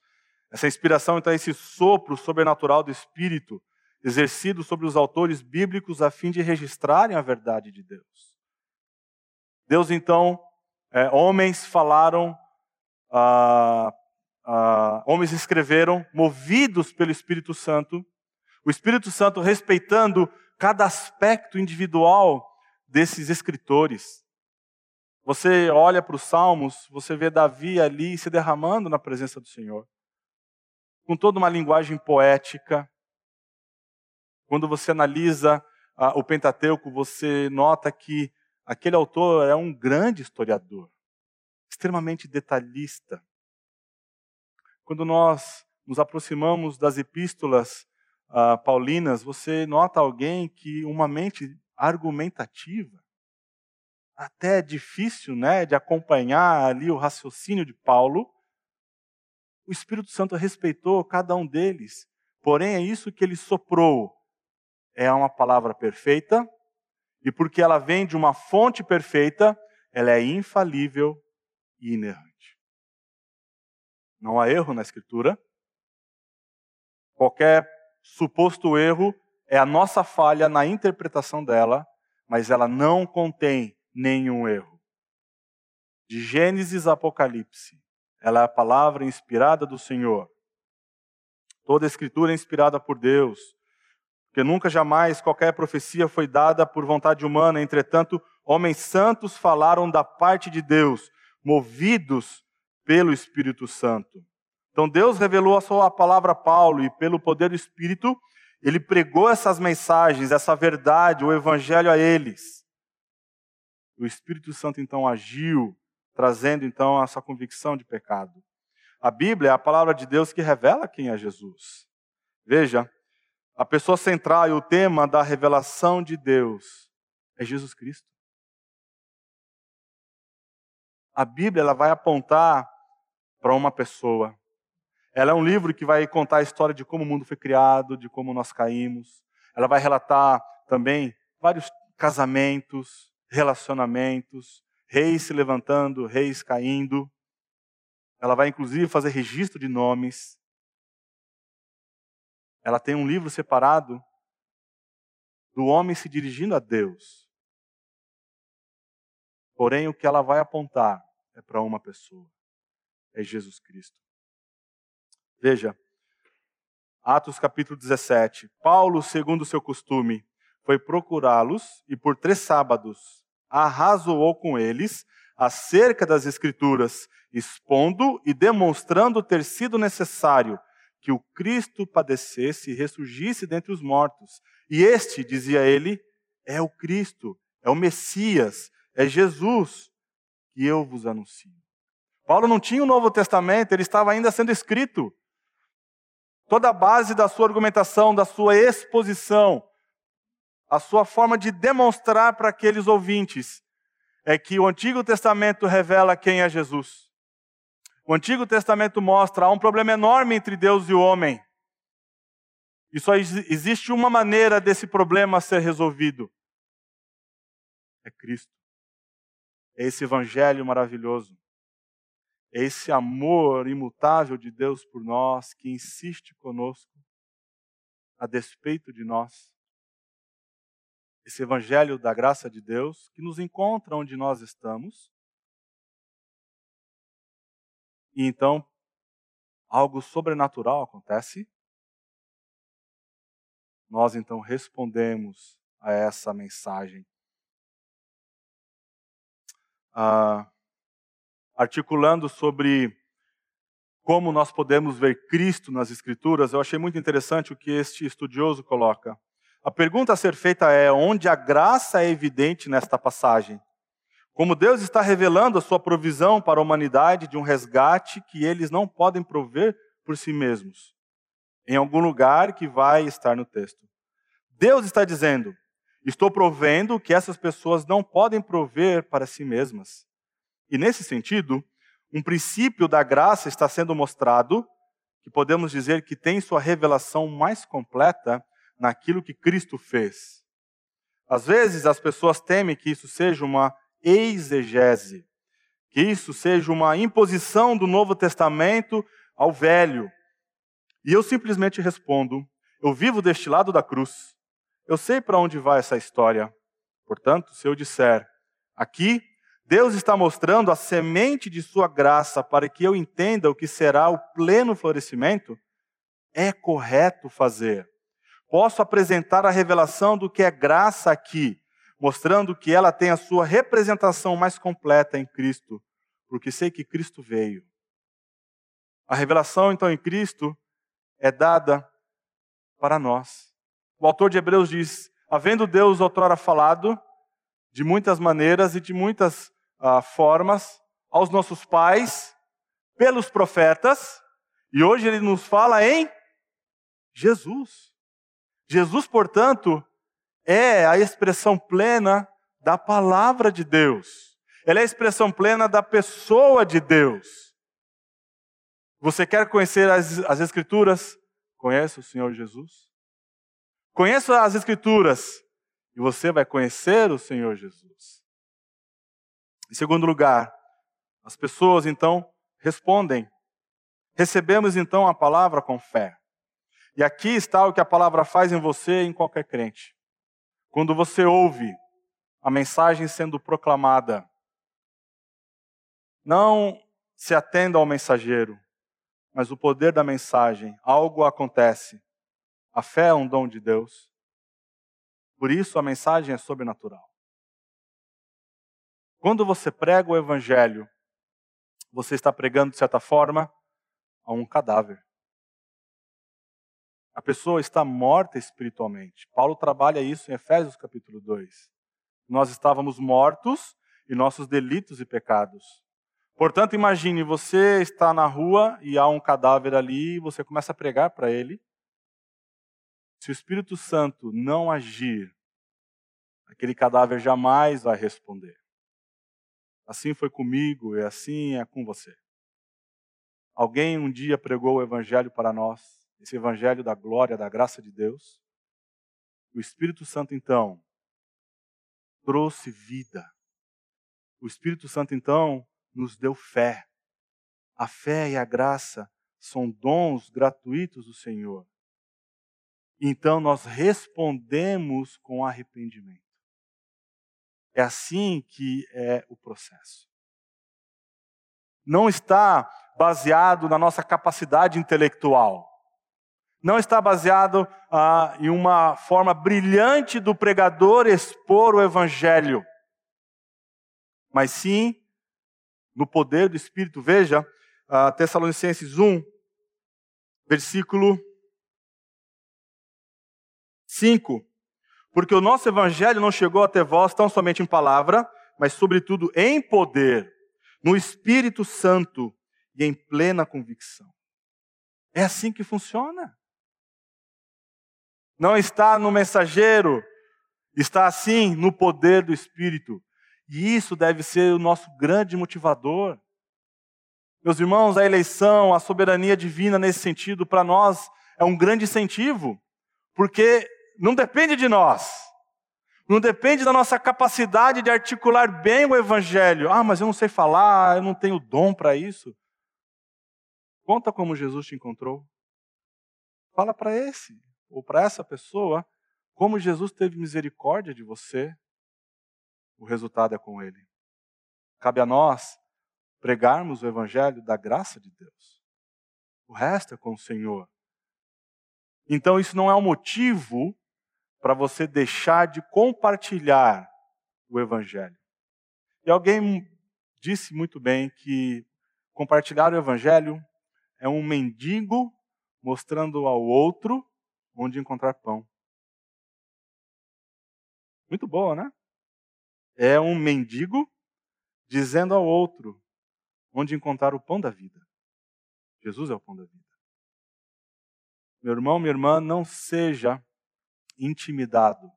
Essa inspiração, então, é esse sopro sobrenatural do Espírito exercido sobre os autores bíblicos a fim de registrarem a verdade de Deus. Deus, então, é, homens falaram, ah, ah, homens escreveram, movidos pelo Espírito Santo, o Espírito Santo respeitando cada aspecto individual desses escritores. Você olha para os Salmos, você vê Davi ali se derramando na presença do Senhor, com toda uma linguagem poética. Quando você analisa ah, o Pentateuco, você nota que aquele autor é um grande historiador, extremamente detalhista. Quando nós nos aproximamos das epístolas ah, paulinas, você nota alguém que uma mente argumentativa até difícil né, de acompanhar ali o raciocínio de Paulo, o Espírito Santo respeitou cada um deles. Porém, é isso que ele soprou. É uma palavra perfeita, e porque ela vem de uma fonte perfeita, ela é infalível e inerrante. Não há erro na Escritura. Qualquer suposto erro é a nossa falha na interpretação dela, mas ela não contém nenhum erro. De Gênesis a Apocalipse, ela é a palavra inspirada do Senhor. Toda a escritura é inspirada por Deus, porque nunca jamais qualquer profecia foi dada por vontade humana, entretanto, homens santos falaram da parte de Deus, movidos pelo Espírito Santo. Então Deus revelou a sua palavra a Paulo e pelo poder do Espírito, ele pregou essas mensagens, essa verdade, o evangelho a eles. O Espírito Santo então agiu, trazendo então essa convicção de pecado. A Bíblia é a palavra de Deus que revela quem é Jesus. Veja, a pessoa central e o tema da revelação de Deus é Jesus Cristo. A Bíblia ela vai apontar para uma pessoa. Ela é um livro que vai contar a história de como o mundo foi criado, de como nós caímos. Ela vai relatar também vários casamentos, relacionamentos, reis se levantando, reis caindo. Ela vai inclusive fazer registro de nomes. Ela tem um livro separado do homem se dirigindo a Deus. Porém, o que ela vai apontar é para uma pessoa: é Jesus Cristo. Veja, Atos capítulo 17. Paulo, segundo o seu costume, foi procurá-los e por três sábados arrazoou com eles acerca das Escrituras, expondo e demonstrando ter sido necessário que o Cristo padecesse e ressurgisse dentre os mortos. E este, dizia ele, é o Cristo, é o Messias, é Jesus que eu vos anuncio. Paulo não tinha o Novo Testamento, ele estava ainda sendo escrito. Toda a base da sua argumentação, da sua exposição, a sua forma de demonstrar para aqueles ouvintes é que o Antigo Testamento revela quem é Jesus. O Antigo Testamento mostra há um problema enorme entre Deus e o homem. E só existe uma maneira desse problema ser resolvido: é Cristo. É esse evangelho maravilhoso. É esse amor imutável de Deus por nós que insiste conosco a despeito de nós esse evangelho da graça de Deus que nos encontra onde nós estamos. E então algo sobrenatural acontece. Nós então respondemos a essa mensagem. Ah, articulando sobre como nós podemos ver Cristo nas Escrituras, eu achei muito interessante o que este estudioso coloca. A pergunta a ser feita é: onde a graça é evidente nesta passagem? Como Deus está revelando a sua provisão para a humanidade de um resgate que eles não podem prover por si mesmos, em algum lugar que vai estar no texto. Deus está dizendo: estou provendo o que essas pessoas não podem prover para si mesmas. E nesse sentido, um princípio da graça está sendo mostrado, que podemos dizer que tem sua revelação mais completa naquilo que Cristo fez. Às vezes as pessoas temem que isso seja uma exegese, que isso seja uma imposição do Novo Testamento ao Velho. E eu simplesmente respondo: eu vivo deste lado da cruz. Eu sei para onde vai essa história. Portanto, se eu disser aqui, Deus está mostrando a semente de sua graça para que eu entenda o que será o pleno florescimento, é correto fazer posso apresentar a revelação do que é graça aqui, mostrando que ela tem a sua representação mais completa em Cristo, porque sei que Cristo veio. A revelação, então, em Cristo é dada para nós. O autor de Hebreus diz: havendo Deus outrora falado, de muitas maneiras e de muitas uh, formas, aos nossos pais, pelos profetas, e hoje ele nos fala em Jesus. Jesus, portanto, é a expressão plena da palavra de Deus. Ela é a expressão plena da pessoa de Deus. Você quer conhecer as, as Escrituras? Conhece o Senhor Jesus? Conheça as Escrituras e você vai conhecer o Senhor Jesus. Em segundo lugar, as pessoas então respondem. Recebemos então a palavra com fé. E aqui está o que a palavra faz em você e em qualquer crente. Quando você ouve a mensagem sendo proclamada, não se atenda ao mensageiro, mas o poder da mensagem, algo acontece. A fé é um dom de Deus. Por isso a mensagem é sobrenatural. Quando você prega o evangelho, você está pregando, de certa forma, a um cadáver. A pessoa está morta espiritualmente. Paulo trabalha isso em Efésios capítulo 2. Nós estávamos mortos em nossos delitos e pecados. Portanto, imagine, você está na rua e há um cadáver ali e você começa a pregar para ele. Se o Espírito Santo não agir, aquele cadáver jamais vai responder. Assim foi comigo e assim é com você. Alguém um dia pregou o Evangelho para nós, esse Evangelho da glória, da graça de Deus. O Espírito Santo, então, trouxe vida. O Espírito Santo, então, nos deu fé. A fé e a graça são dons gratuitos do Senhor. Então nós respondemos com arrependimento. É assim que é o processo. Não está baseado na nossa capacidade intelectual. Não está baseado ah, em uma forma brilhante do pregador expor o evangelho, mas sim no poder do Espírito. Veja, uh, Tessalonicenses 1, versículo 5. Porque o nosso evangelho não chegou até vós tão somente em palavra, mas sobretudo em poder, no Espírito Santo e em plena convicção. É assim que funciona. Não está no mensageiro, está assim no poder do Espírito. E isso deve ser o nosso grande motivador. Meus irmãos, a eleição, a soberania divina nesse sentido, para nós é um grande incentivo, porque não depende de nós, não depende da nossa capacidade de articular bem o Evangelho. Ah, mas eu não sei falar, eu não tenho dom para isso. Conta como Jesus te encontrou. Fala para esse, ou para essa pessoa, como Jesus teve misericórdia de você, o resultado é com Ele. Cabe a nós pregarmos o Evangelho da graça de Deus. O resto é com o Senhor. Então, isso não é um motivo para você deixar de compartilhar o Evangelho. E alguém disse muito bem que compartilhar o Evangelho é um mendigo mostrando ao outro onde encontrar pão. Muito boa, né? é um mendigo dizendo ao outro onde encontrar o pão da vida. Jesus é o pão da vida. Meu irmão, minha irmã, não seja intimidado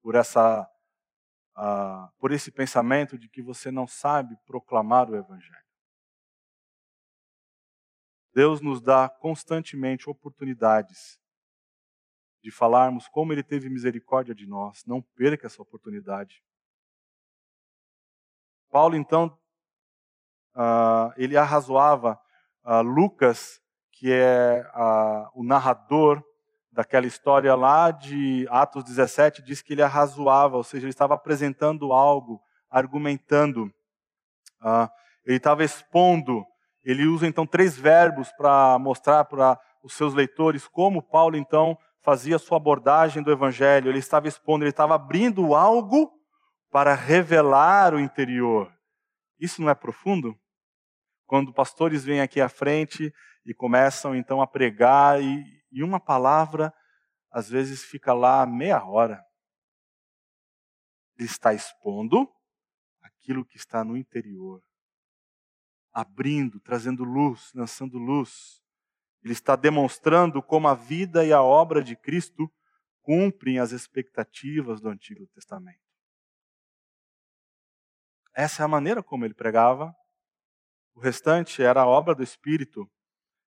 por essa uh, por esse pensamento de que você não sabe proclamar o evangelho. Deus nos dá constantemente oportunidades de falarmos como Ele teve misericórdia de nós. Não perca essa oportunidade. Paulo, então, uh, ele arrazoava uh, Lucas, que é uh, o narrador daquela história lá de Atos 17, diz que ele arrazoava, ou seja, ele estava apresentando algo, argumentando. ele estava expondo. Ele usa então três verbos para mostrar para os seus leitores como Paulo então fazia a sua abordagem do evangelho, ele estava expondo, ele estava abrindo algo para revelar o interior. Isso não é profundo? Quando pastores vêm aqui à frente e começam então a pregar e, e uma palavra às vezes fica lá meia hora. Ele está expondo aquilo que está no interior, abrindo, trazendo luz, lançando luz. Ele está demonstrando como a vida e a obra de Cristo cumprem as expectativas do Antigo Testamento. Essa é a maneira como ele pregava. O restante era a obra do Espírito.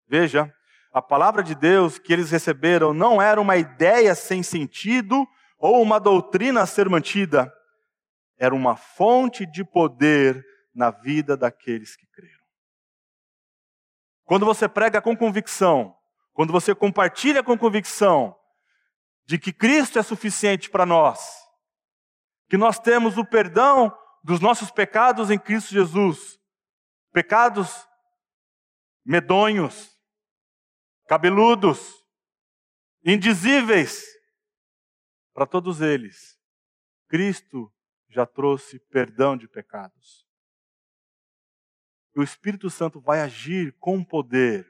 Veja, a palavra de Deus que eles receberam não era uma ideia sem sentido ou uma doutrina a ser mantida. Era uma fonte de poder na vida daqueles que creram. Quando você prega com convicção, quando você compartilha com convicção de que Cristo é suficiente para nós, que nós temos o perdão dos nossos pecados em Cristo Jesus, pecados medonhos, cabeludos, indizíveis. Para todos eles, Cristo já trouxe perdão de pecados. E o Espírito Santo vai agir com poder.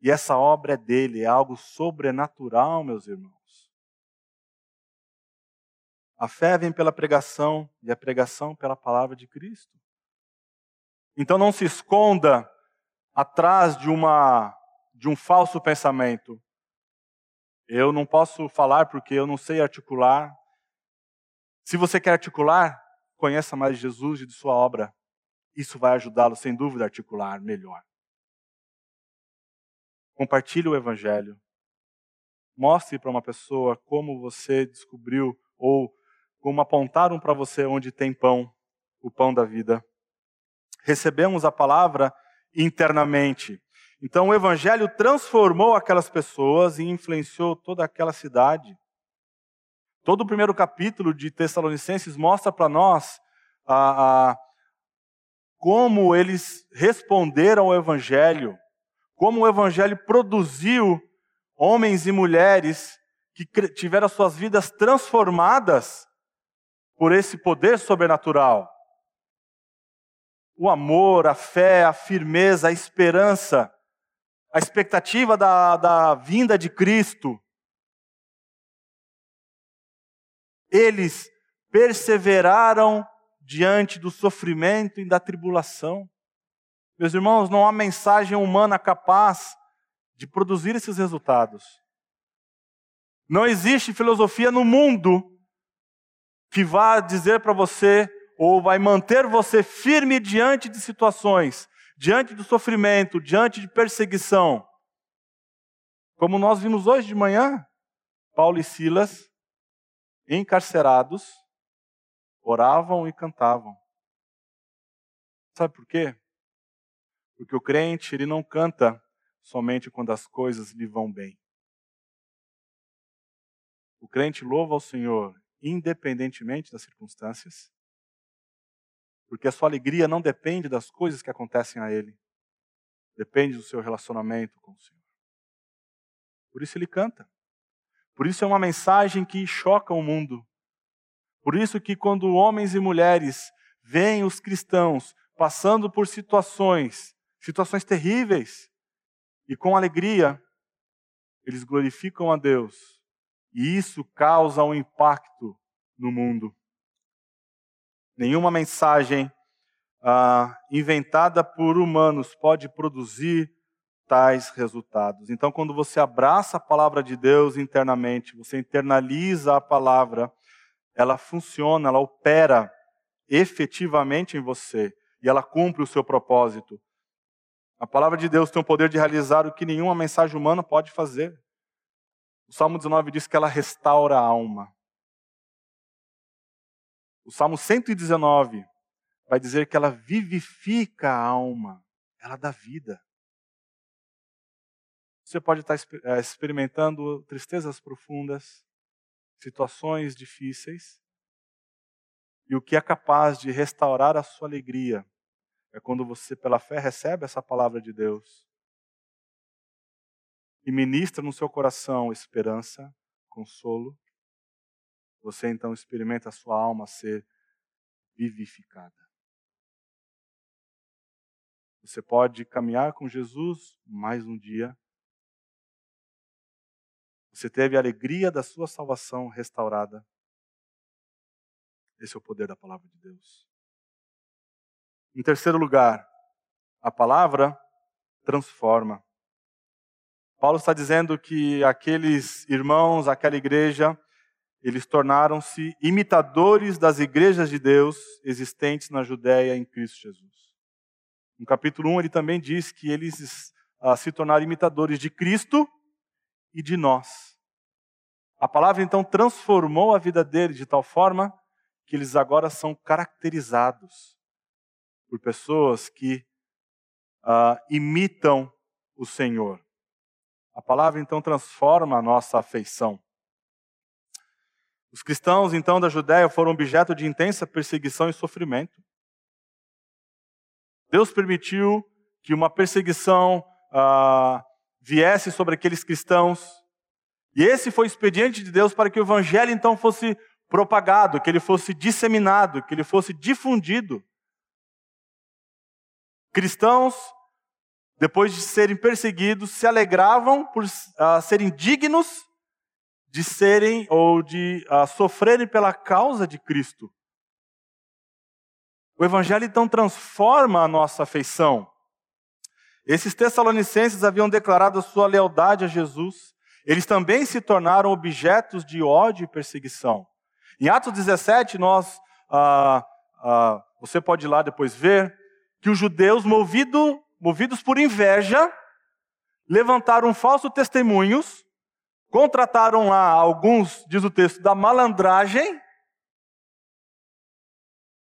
E essa obra é dele, é algo sobrenatural, meus irmãos. A fé vem pela pregação e a pregação pela palavra de Cristo. Então não se esconda atrás de uma de um falso pensamento. Eu não posso falar porque eu não sei articular. Se você quer articular, conheça mais Jesus e de sua obra. Isso vai ajudá-lo, sem dúvida, a articular melhor. Compartilhe o Evangelho. Mostre para uma pessoa como você descobriu ou como apontaram para você onde tem pão, o pão da vida. Recebemos a palavra internamente. Então o evangelho transformou aquelas pessoas e influenciou toda aquela cidade. Todo o primeiro capítulo de Tessalonicenses mostra para nós a, a, como eles responderam ao evangelho, como o evangelho produziu homens e mulheres que tiveram suas vidas transformadas por esse poder sobrenatural. O amor, a fé, a firmeza, a esperança, a expectativa da, da vinda de Cristo. Eles perseveraram diante do sofrimento e da tribulação. Meus irmãos, não há mensagem humana capaz de produzir esses resultados. Não existe filosofia no mundo que vá dizer para você ou vai manter você firme diante de situações, diante do sofrimento, diante de perseguição. Como nós vimos hoje de manhã, Paulo e Silas, encarcerados, oravam e cantavam. Sabe por quê? Porque o crente, ele não canta somente quando as coisas lhe vão bem. O crente louva ao Senhor independentemente das circunstâncias, porque a sua alegria não depende das coisas que acontecem a ele, depende do seu relacionamento com o Senhor. Por isso ele canta. Por isso é uma mensagem que choca o mundo. Por isso que quando homens e mulheres veem os cristãos passando por situações, situações terríveis, e com alegria, eles glorificam a Deus e isso causa um impacto no mundo. Nenhuma mensagem ah, inventada por humanos pode produzir tais resultados. Então, quando você abraça a palavra de Deus internamente, você internaliza a palavra, ela funciona, ela opera efetivamente em você e ela cumpre o seu propósito. A palavra de Deus tem o poder de realizar o que nenhuma mensagem humana pode fazer. O Salmo 19 diz que ela restaura a alma. O Salmo 119 vai dizer que ela vivifica a alma, ela dá vida. Você pode estar eh, experimentando tristezas profundas, situações difíceis, e o que é capaz de restaurar a sua alegria é quando você, pela fé, recebe essa palavra de Deus e ministra no seu coração esperança, consolo, você então experimenta a sua alma ser vivificada. Você pode caminhar com Jesus mais um dia. Você teve a alegria da sua salvação restaurada. Esse é o poder da palavra de Deus. Em terceiro lugar, a palavra transforma. Paulo está dizendo que aqueles irmãos, aquela igreja, eles tornaram-se imitadores das igrejas de Deus existentes na Judéia em Cristo Jesus. No capítulo 1, ele também diz que eles uh, se tornaram imitadores de Cristo e de nós. A palavra então transformou a vida deles de tal forma que eles agora são caracterizados por pessoas que uh, imitam o Senhor. A palavra então transforma a nossa afeição. Os cristãos então da Judéia foram objeto de intensa perseguição e sofrimento. Deus permitiu que uma perseguição ah, viesse sobre aqueles cristãos. E esse foi o expediente de Deus para que o evangelho então fosse propagado, que ele fosse disseminado, que ele fosse difundido. Cristãos, depois de serem perseguidos, se alegravam por uh, serem dignos de serem ou de uh, sofrerem pela causa de Cristo. O Evangelho então transforma a nossa afeição. Esses tessalonicenses haviam declarado a sua lealdade a Jesus. Eles também se tornaram objetos de ódio e perseguição. Em Atos 17, nós, ah, ah, você pode ir lá depois ver, que os judeus, movido, movidos por inveja, levantaram falsos testemunhos, contrataram lá alguns, diz o texto, da malandragem,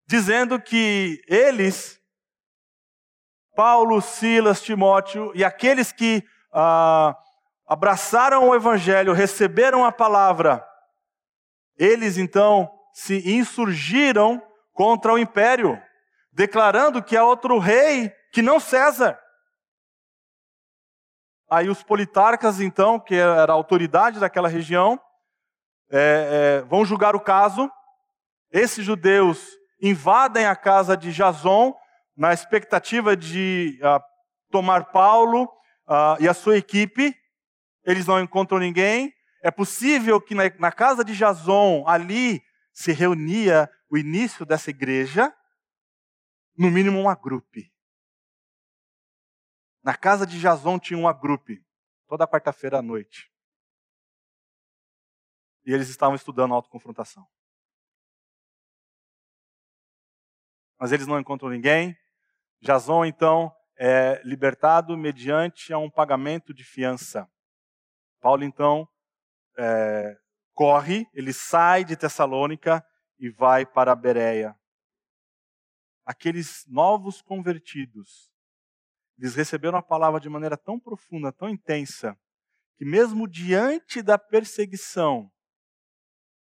dizendo que eles, Paulo, Silas, Timóteo e aqueles que ah, abraçaram o evangelho, receberam a palavra, eles então se insurgiram contra o império, declarando que há outro rei que não César. Aí os politarcas, então, que era a autoridade daquela região, é, é, vão julgar o caso. Esses judeus invadem a casa de Jason na expectativa de uh, tomar Paulo uh, e a sua equipe. Eles não encontram ninguém. É possível que na, na casa de Jason, ali, se reunia o início dessa igreja, no mínimo uma grupe. Na casa de Jason tinha uma grupe, toda quarta-feira à noite. E eles estavam estudando autoconfrontação. mas eles não encontram ninguém. Jason, então, é libertado mediante a um pagamento de fiança. Paulo, então, é, corre, ele sai de Tessalônica e vai para Bereia. Aqueles novos convertidos, eles receberam a palavra de maneira tão profunda, tão intensa, que mesmo diante da perseguição,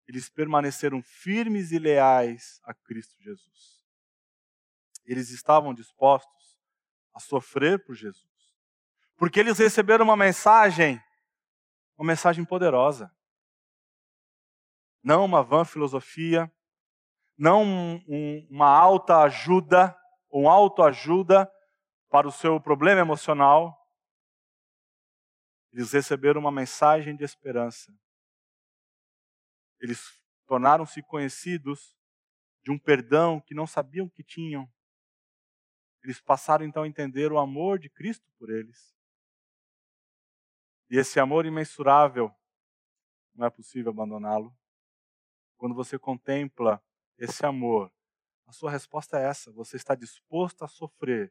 eles permaneceram firmes e leais a Cristo Jesus. Eles estavam dispostos a sofrer por Jesus. Porque eles receberam uma mensagem, uma mensagem poderosa. Não uma vã filosofia, não um, um, uma alta ajuda, um autoajuda para o seu problema emocional. Eles receberam uma mensagem de esperança. Eles tornaram-se conhecidos de um perdão que não sabiam que tinham. Eles passaram então a entender o amor de Cristo por eles. E esse amor imensurável, não é possível abandoná-lo. Quando você contempla esse amor, a sua resposta é essa: você está disposto a sofrer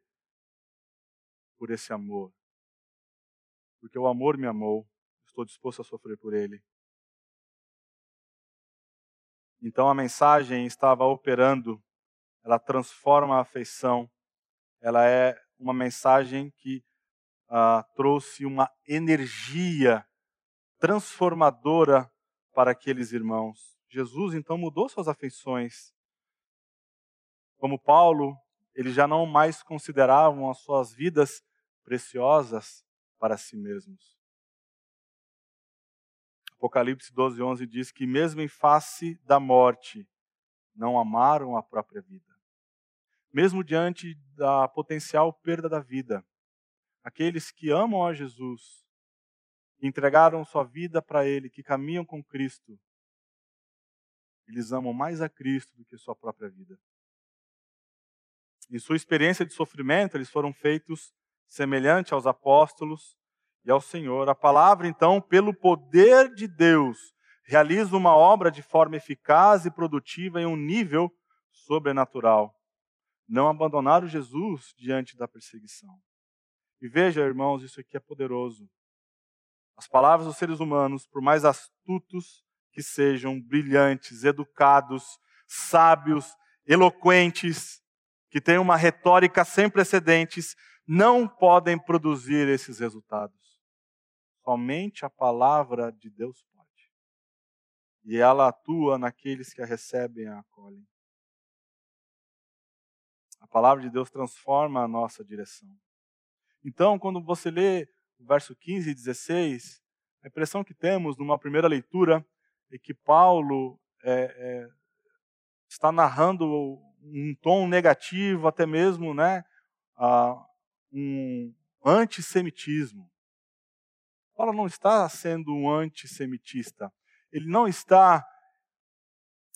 por esse amor. Porque o amor me amou, estou disposto a sofrer por ele. Então a mensagem estava operando, ela transforma a afeição ela é uma mensagem que uh, trouxe uma energia transformadora para aqueles irmãos. Jesus então mudou suas afeições. Como Paulo, eles já não mais consideravam as suas vidas preciosas para si mesmos. Apocalipse 12, 11 diz que, mesmo em face da morte, não amaram a própria vida mesmo diante da potencial perda da vida. Aqueles que amam a Jesus, que entregaram sua vida para Ele, que caminham com Cristo, eles amam mais a Cristo do que sua própria vida. Em sua experiência de sofrimento, eles foram feitos semelhante aos apóstolos e ao Senhor. A palavra, então, pelo poder de Deus, realiza uma obra de forma eficaz e produtiva em um nível sobrenatural não abandonaram Jesus diante da perseguição. E veja, irmãos, isso aqui é poderoso. As palavras dos seres humanos, por mais astutos que sejam, brilhantes, educados, sábios, eloquentes, que tenham uma retórica sem precedentes, não podem produzir esses resultados. Somente a palavra de Deus pode. E ela atua naqueles que a recebem e a acolhem. A palavra de Deus transforma a nossa direção. Então, quando você lê o verso 15 e 16, a impressão que temos numa primeira leitura é que Paulo é, é, está narrando um tom negativo, até mesmo né, um antissemitismo. Paulo não está sendo um antissemitista. Ele não está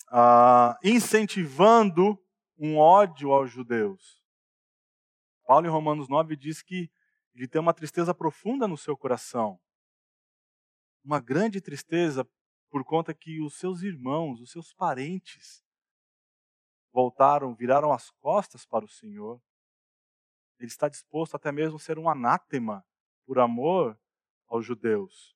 ah, incentivando um ódio aos judeus. Paulo, em Romanos 9, diz que ele tem uma tristeza profunda no seu coração. Uma grande tristeza por conta que os seus irmãos, os seus parentes, voltaram, viraram as costas para o Senhor. Ele está disposto até mesmo a ser um anátema por amor aos judeus.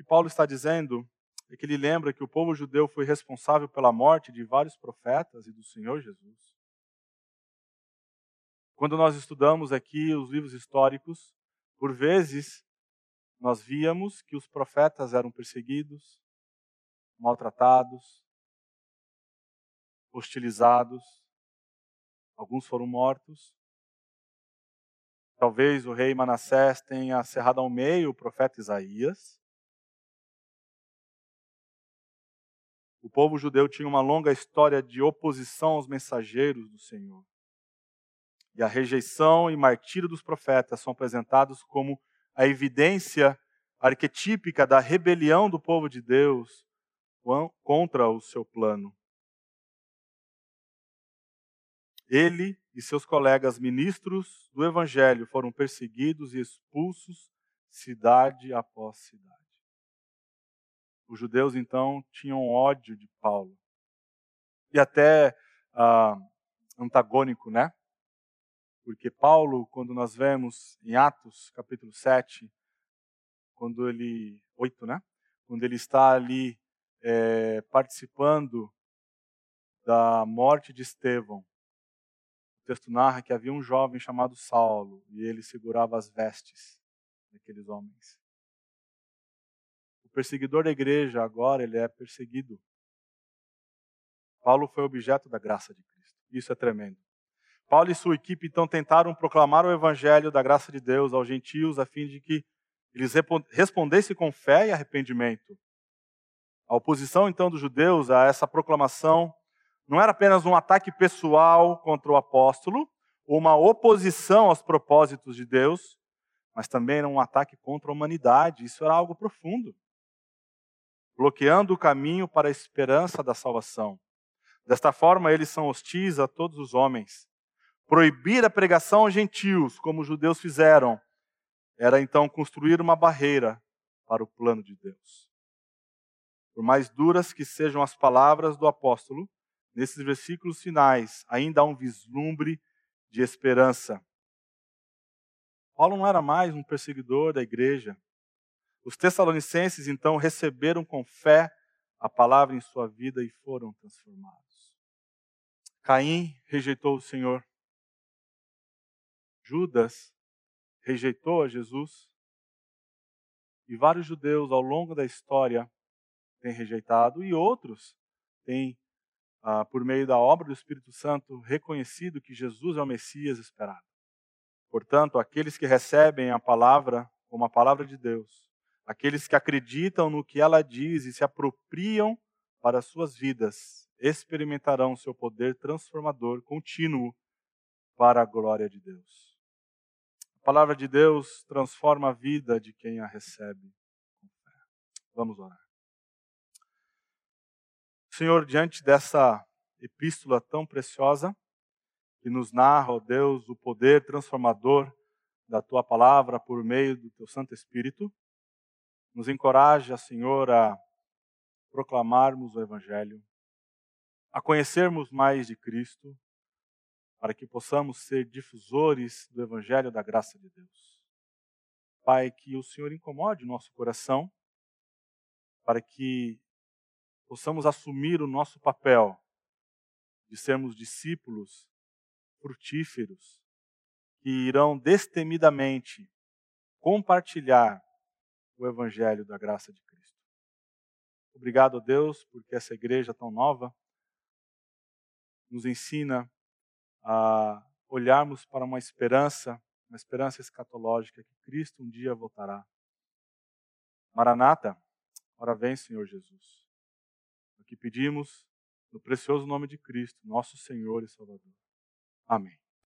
E Paulo está dizendo é que ele lembra que o povo judeu foi responsável pela morte de vários profetas e do Senhor Jesus. Quando nós estudamos aqui os livros históricos, por vezes nós víamos que os profetas eram perseguidos, maltratados, hostilizados, alguns foram mortos. Talvez o rei Manassés tenha cerrado ao meio o profeta Isaías. O povo judeu tinha uma longa história de oposição aos mensageiros do Senhor. E a rejeição e martírio dos profetas são apresentados como a evidência arquetípica da rebelião do povo de Deus contra o seu plano. Ele e seus colegas ministros do evangelho foram perseguidos e expulsos cidade após cidade. Os judeus então tinham ódio de Paulo. E até ah, antagônico, né? Porque Paulo, quando nós vemos em Atos, capítulo 7, quando ele. 8, né? Quando ele está ali é, participando da morte de Estevão. O texto narra que havia um jovem chamado Saulo e ele segurava as vestes daqueles homens perseguidor da igreja, agora ele é perseguido. Paulo foi objeto da graça de Cristo. Isso é tremendo. Paulo e sua equipe então tentaram proclamar o evangelho da graça de Deus aos gentios a fim de que eles respondessem com fé e arrependimento. A oposição então dos judeus a essa proclamação não era apenas um ataque pessoal contra o apóstolo, uma oposição aos propósitos de Deus, mas também era um ataque contra a humanidade. Isso era algo profundo bloqueando o caminho para a esperança da salvação. Desta forma, eles são hostis a todos os homens. Proibir a pregação aos gentios, como os judeus fizeram, era então construir uma barreira para o plano de Deus. Por mais duras que sejam as palavras do apóstolo, nesses versículos finais ainda há um vislumbre de esperança. Paulo não era mais um perseguidor da igreja, os Tessalonicenses então receberam com fé a palavra em sua vida e foram transformados. Caim rejeitou o Senhor. Judas rejeitou a Jesus. E vários judeus ao longo da história têm rejeitado, e outros têm, ah, por meio da obra do Espírito Santo, reconhecido que Jesus é o Messias esperado. Portanto, aqueles que recebem a palavra como a palavra de Deus Aqueles que acreditam no que ela diz e se apropriam para suas vidas experimentarão seu poder transformador contínuo para a glória de Deus. A palavra de Deus transforma a vida de quem a recebe. Vamos orar. Senhor, diante dessa epístola tão preciosa, que nos narra, ó Deus, o poder transformador da tua palavra por meio do teu Santo Espírito, nos encoraja, Senhor, a proclamarmos o Evangelho, a conhecermos mais de Cristo, para que possamos ser difusores do Evangelho da graça de Deus. Pai, que o Senhor incomode o nosso coração, para que possamos assumir o nosso papel de sermos discípulos frutíferos, que irão destemidamente compartilhar o Evangelho da graça de Cristo. Obrigado, Deus, porque essa igreja tão nova nos ensina a olharmos para uma esperança uma esperança escatológica que Cristo um dia voltará. Maranata, ora vem, Senhor Jesus. O que pedimos no precioso nome de Cristo, nosso Senhor e Salvador. Amém.